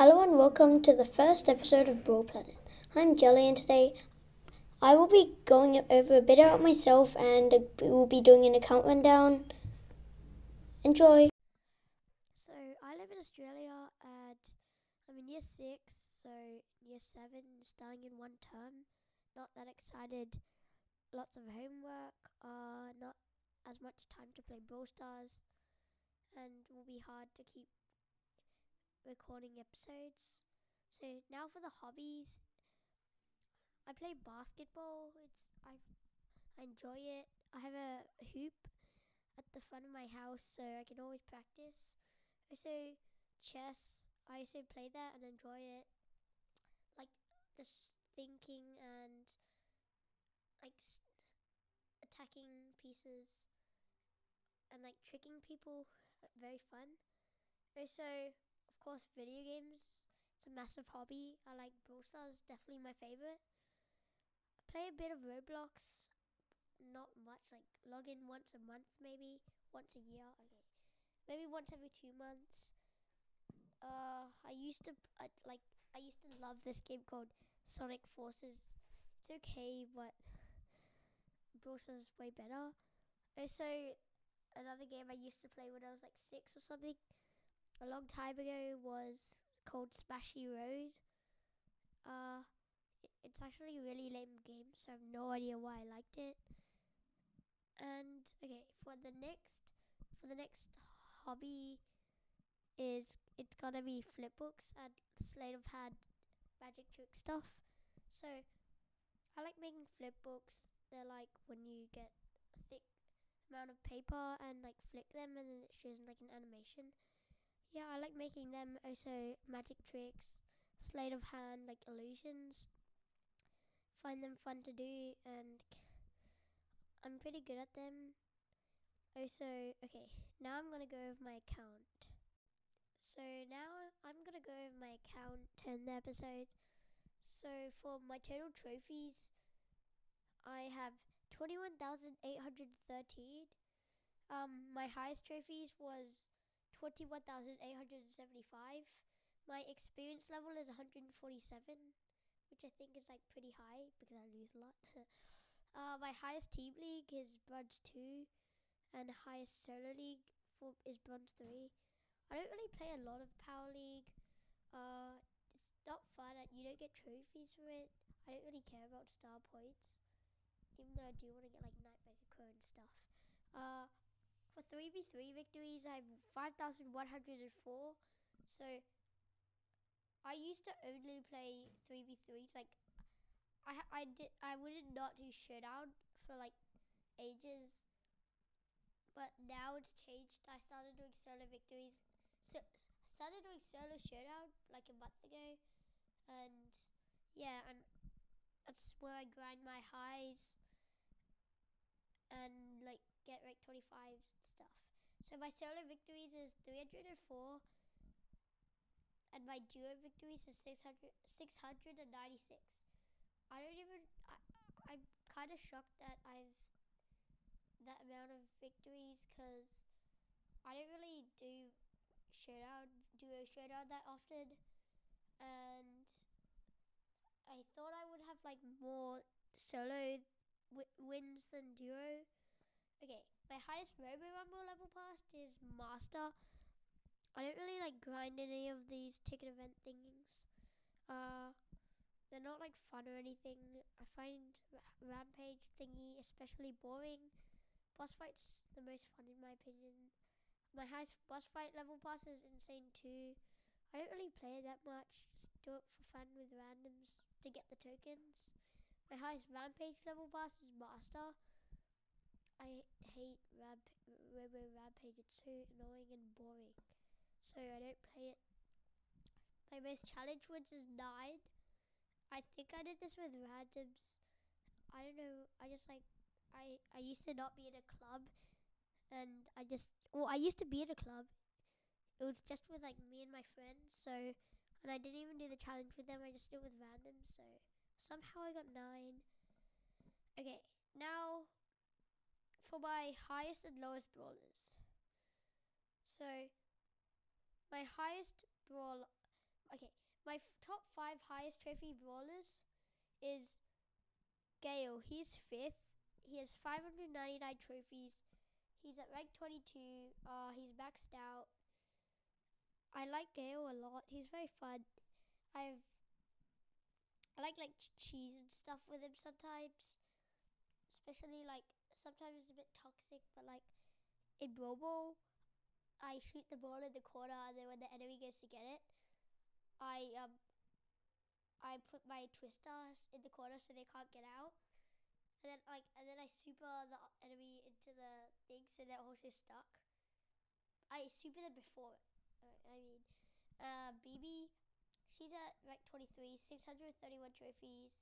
Hello and welcome to the first episode of Brawl Planet. I'm Jelly and today I will be going over a bit about myself and we will be doing an account rundown. Enjoy! So, I live in Australia at, I'm in year 6, so year 7, starting in one term. Not that excited. Lots of homework, uh, not as much time to play Brawl Stars, and will be hard to keep recording episodes. So now for the hobbies. I play basketball. It's I I enjoy it. I have a hoop at the front of my house so I can always practice. Also chess. I also play that and enjoy it. Like just thinking and like attacking pieces and like tricking people very fun. Also course, video games. It's a massive hobby. I like Brawl Stars, definitely my favorite. I play a bit of Roblox, not much, like log in once a month, maybe once a year. Okay, maybe once every two months. Uh, I used to uh, like I used to love this game called Sonic Forces. It's okay, but Brawl Stars is way better. Also, another game I used to play when I was like six or something a long time ago was called Smashy Road. Uh, it's actually a really lame game, so I have no idea why I liked it. And okay, for the next for the next hobby is it's gonna be flip books and Sleight of Hand magic trick stuff. So I like making flip books. They're like when you get a thick amount of paper and like flick them and then it shows like an animation. Yeah, I like making them. Also, magic tricks, sleight of hand, like illusions. Find them fun to do, and I'm pretty good at them. Also, okay, now I'm gonna go over my account. So now I'm gonna go over my account, turn the episode. So for my total trophies, I have 21,813. Um, my highest trophies was 21,875. My experience level is 147, which I think is like pretty high because I lose a lot. uh, my highest team league is bronze 2, and highest solo league for, is bronze 3. I don't really play a lot of Power League. Uh, it's not fun, and you don't get trophies for it. I don't really care about star points, even though I do want to get like Night Crow and stuff. Uh, for 3v3 victories, I have 5,104. So, I used to only play 3v3s. Like, I I did I wouldn't not do showdown for like ages, but now it's changed. I started doing solo victories. So I started doing solo showdown like a month ago, and yeah, and that's where I grind my highs and like get rank 25s and stuff. So my solo victories is 304 and my duo victories is 600, 696. I don't even, I, I'm kind of shocked that I've that amount of victories because I don't really do showdown, duo showdown that often. And I thought I would have like more solo w- wins than duo. Okay, my highest Robo Rumble level past is Master. I don't really like grind any of these ticket event things. Uh, they're not like fun or anything. I find Rampage thingy especially boring. Boss fights the most fun in my opinion. My highest boss fight level pass is Insane 2. I don't really play it that much. Just do it for fun with randoms to get the tokens. My highest Rampage level pass is Master. I hate Ramp Robo Rampage. It's so annoying and boring. So I don't play it. My most challenge wins is nine. I think I did this with randoms. I don't know. I just like I I used to not be in a club, and I just well I used to be in a club. It was just with like me and my friends. So and I didn't even do the challenge with them. I just did it with randoms. So somehow I got nine. Okay, now for my highest and lowest brawlers. So, my highest brawl okay, my f- top five highest trophy brawlers is Gale. He's fifth. He has 599 trophies. He's at rank 22. Uh, he's maxed out. I like Gale a lot. He's very fun. I've I like like cheese and stuff with him sometimes, especially like sometimes it's a bit toxic. But like in Robo, I shoot the ball in the corner, and then when the enemy goes to get it, I um I put my twisters in the corner so they can't get out. And then like and then I super the enemy into the thing so they're also stuck. I super them before. I mean, uh, Bibi, she's at rank 23, 631 trophies.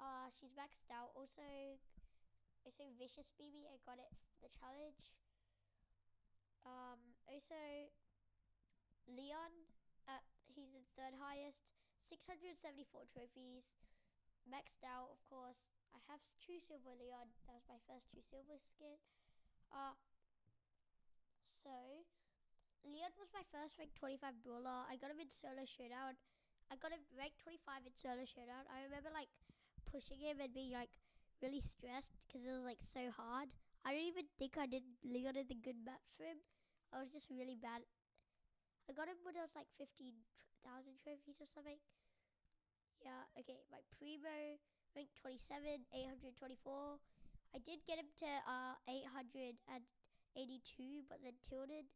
Uh, she's maxed out. Also, also Vicious Bibi, I got it for the challenge. Um, also, Leon, uh, he's the third highest, 674 trophies. Maxed out, of course. I have True Silver Leon. That was my first True Silver skin. Uh, so, Leon was my first rank 25 brawler. I got him in solo showdown. I got him rank 25 in solo showdown. I remember like pushing him and being like really stressed because it was like so hard. I don't even think I did Leon in the good maps for him. I was just really bad. I got him when I was like 15,000 trophies or something. Yeah, okay. My Primo, rank 27, 824. I did get him to uh, 882, but then tilted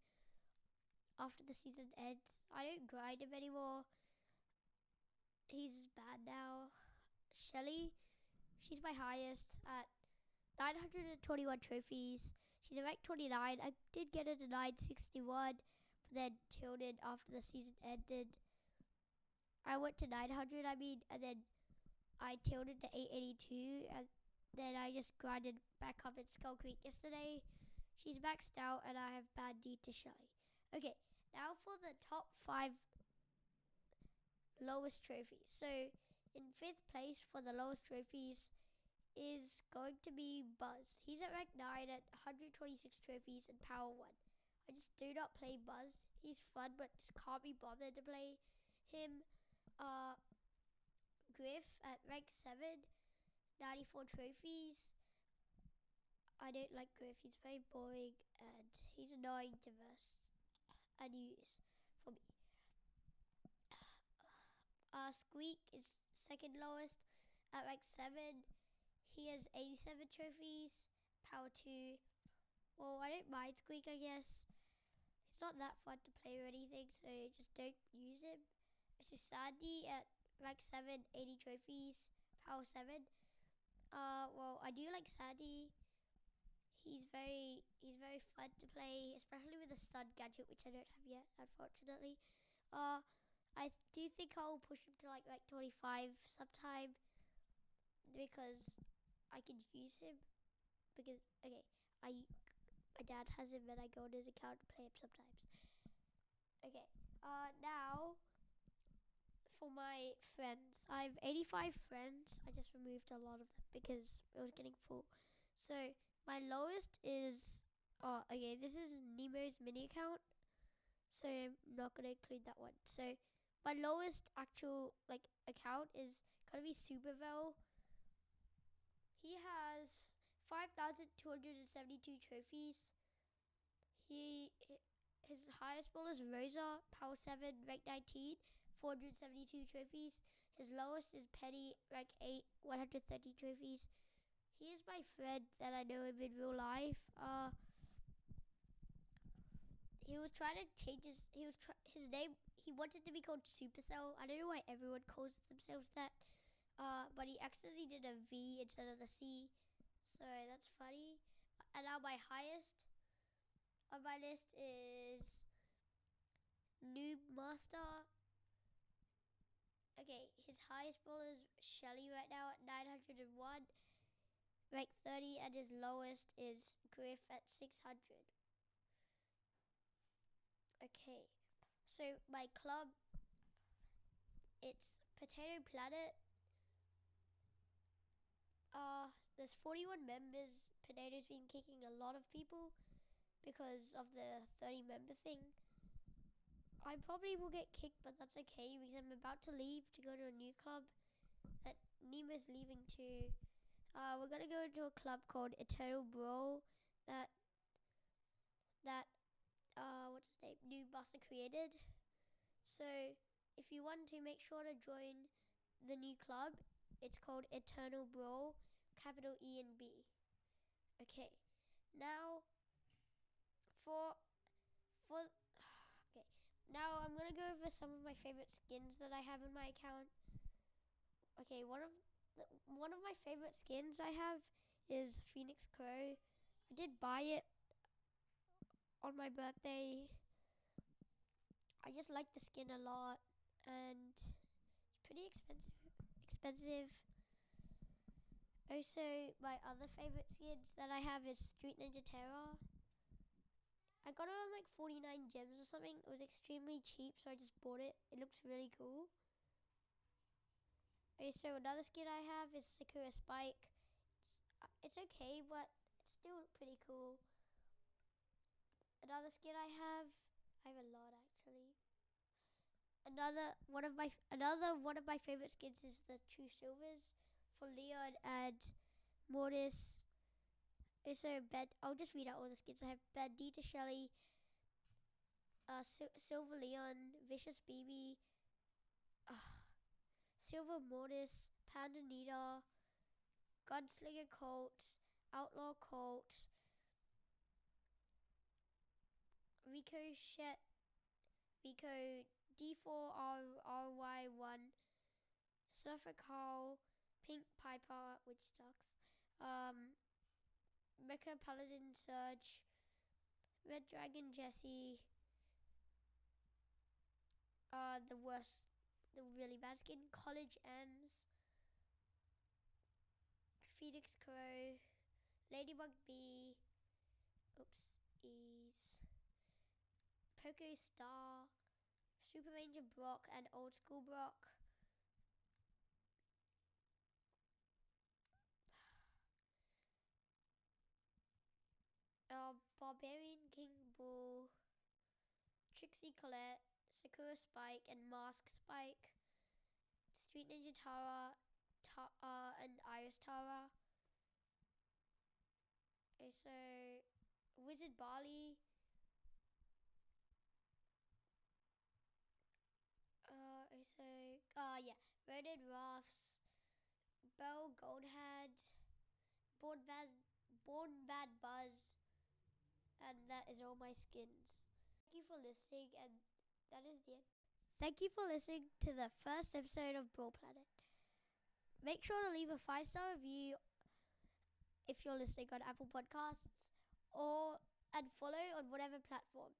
after the season ends. I don't grind him anymore. He's bad now. Shelly, she's my highest at 921 trophies. She's a rank 29. I did get her to 961, but then tilted after the season ended. I went to 900, I mean, and then I tilted to 882, and then I just grinded back up at Skull Creek yesterday. She's maxed out, and I have Bandita Shelly. Okay, now for the top five lowest trophies. So in fifth place for the lowest trophies is going to be Buzz. He's at rank 9 at 126 trophies and power 1. I just do not play Buzz. He's fun, but just can't be bothered to play him. Uh, Griff at rank 7, 94 trophies. I don't like Griff. He's very boring and he's annoying to verse and use for me. Uh, Squeak is second lowest at rank 7. He has 87 trophies, power 2. Well, I don't mind Squeak, I guess. It's not that fun to play or anything, so just don't use him. It's just Sandy at rank 7, 80 trophies, power 7. Uh, well, I do like Sandy. He's very he's very fun to play, especially with the stun gadget, which I don't have yet, unfortunately. Uh, I do think I'll push him to like like 25 sometime because I can use him. Because okay, I my dad has him and I go on his account to play him sometimes. Okay, uh, now for my friends, I have 85 friends. I just removed a lot of them because it was getting full. So my lowest is oh okay, this is Nemo's mini account. So I'm not gonna include that one. So my lowest actual like account is be Supervel. He has five thousand two hundred and seventy-two trophies. He his highest ball is Rosa, power seven, rank 19, 472 trophies. His lowest is Penny, rank eight, 130 trophies. He is my friend that I know him in real life. Uh, he was trying to change his he was try, his name he wanted to be called supercell i don't know why everyone calls themselves that. Uh, but he accidentally did a v instead of the c. So that's funny. And now my highest on my list is noob master. Okay his highest ball is shelly right now at 901 rank 30 and his lowest is griff at 600 Okay, so my club, it's Potato Planet. Uh, there's 41 members. Potato's been kicking a lot of people because of the 30 member thing. I probably will get kicked, but that's okay because I'm about to leave to go to a new club that Nemo's leaving to. Uh, we're gonna go to a club called Eternal Brawl that that what's the new created. So if you want to make sure to join the new club, it's called Eternal Brawl, capital E and B. Okay, now for for okay now I'm gonna go over some of my favorite skins that I have in my account. Okay, one of the, one of my favorite skins I have is Phoenix Crow. I did buy it on my birthday. I just like the skin a lot, and it's pretty expensive. Expensive. Also, my other favorite skins that I have is Street Ninja Tara. I got it on like 49 gems or something. It was extremely cheap, so I just bought it. It looks really cool. Okay, so another skin I have is Sakura Spike. It's, uh, it's okay, but it's still pretty cool. Another skin I have, I have a lot actually. Another one of my another one of my favorite skins is the True Silvers for Leon and Mortis. Also, bed. I'll just read out all the skins. I have Bandita Shelly, uh, Sil- Silver Leon, Vicious Bibi, uh, Silver Mortis, Panda Nita, Gunslinger Colt, Outlaw Colt, Rico Shet, Rico D4RY1, Surfer Carl, Pink Piper, which sucks, um, Mecha Paladin Surge, Red Dragon Jesse, uh, the worst the really bad skin, College Emz, Phoenix Crow, Ladybug Bea, oops, is Poco Star, Super Ranger Brock, and Old School Brock. Uh, Barbarian King Bull, Trixie Colette, Sakura Spike, and Mask Spike. Street Ninja Tara, ta- uh, and Iris Tara. Okay, so Wizard Barley. Uh, so uh, yeah, Redhead Roths, Belle Goldhead, Born Bad, Born Bad Buzz, and that is all my skins. Thank you for listening, and that is the end. Thank you for listening to the first episode of Brawl Planet. Make sure to leave a five star review if you're listening on Apple Podcasts or and follow on whatever platform.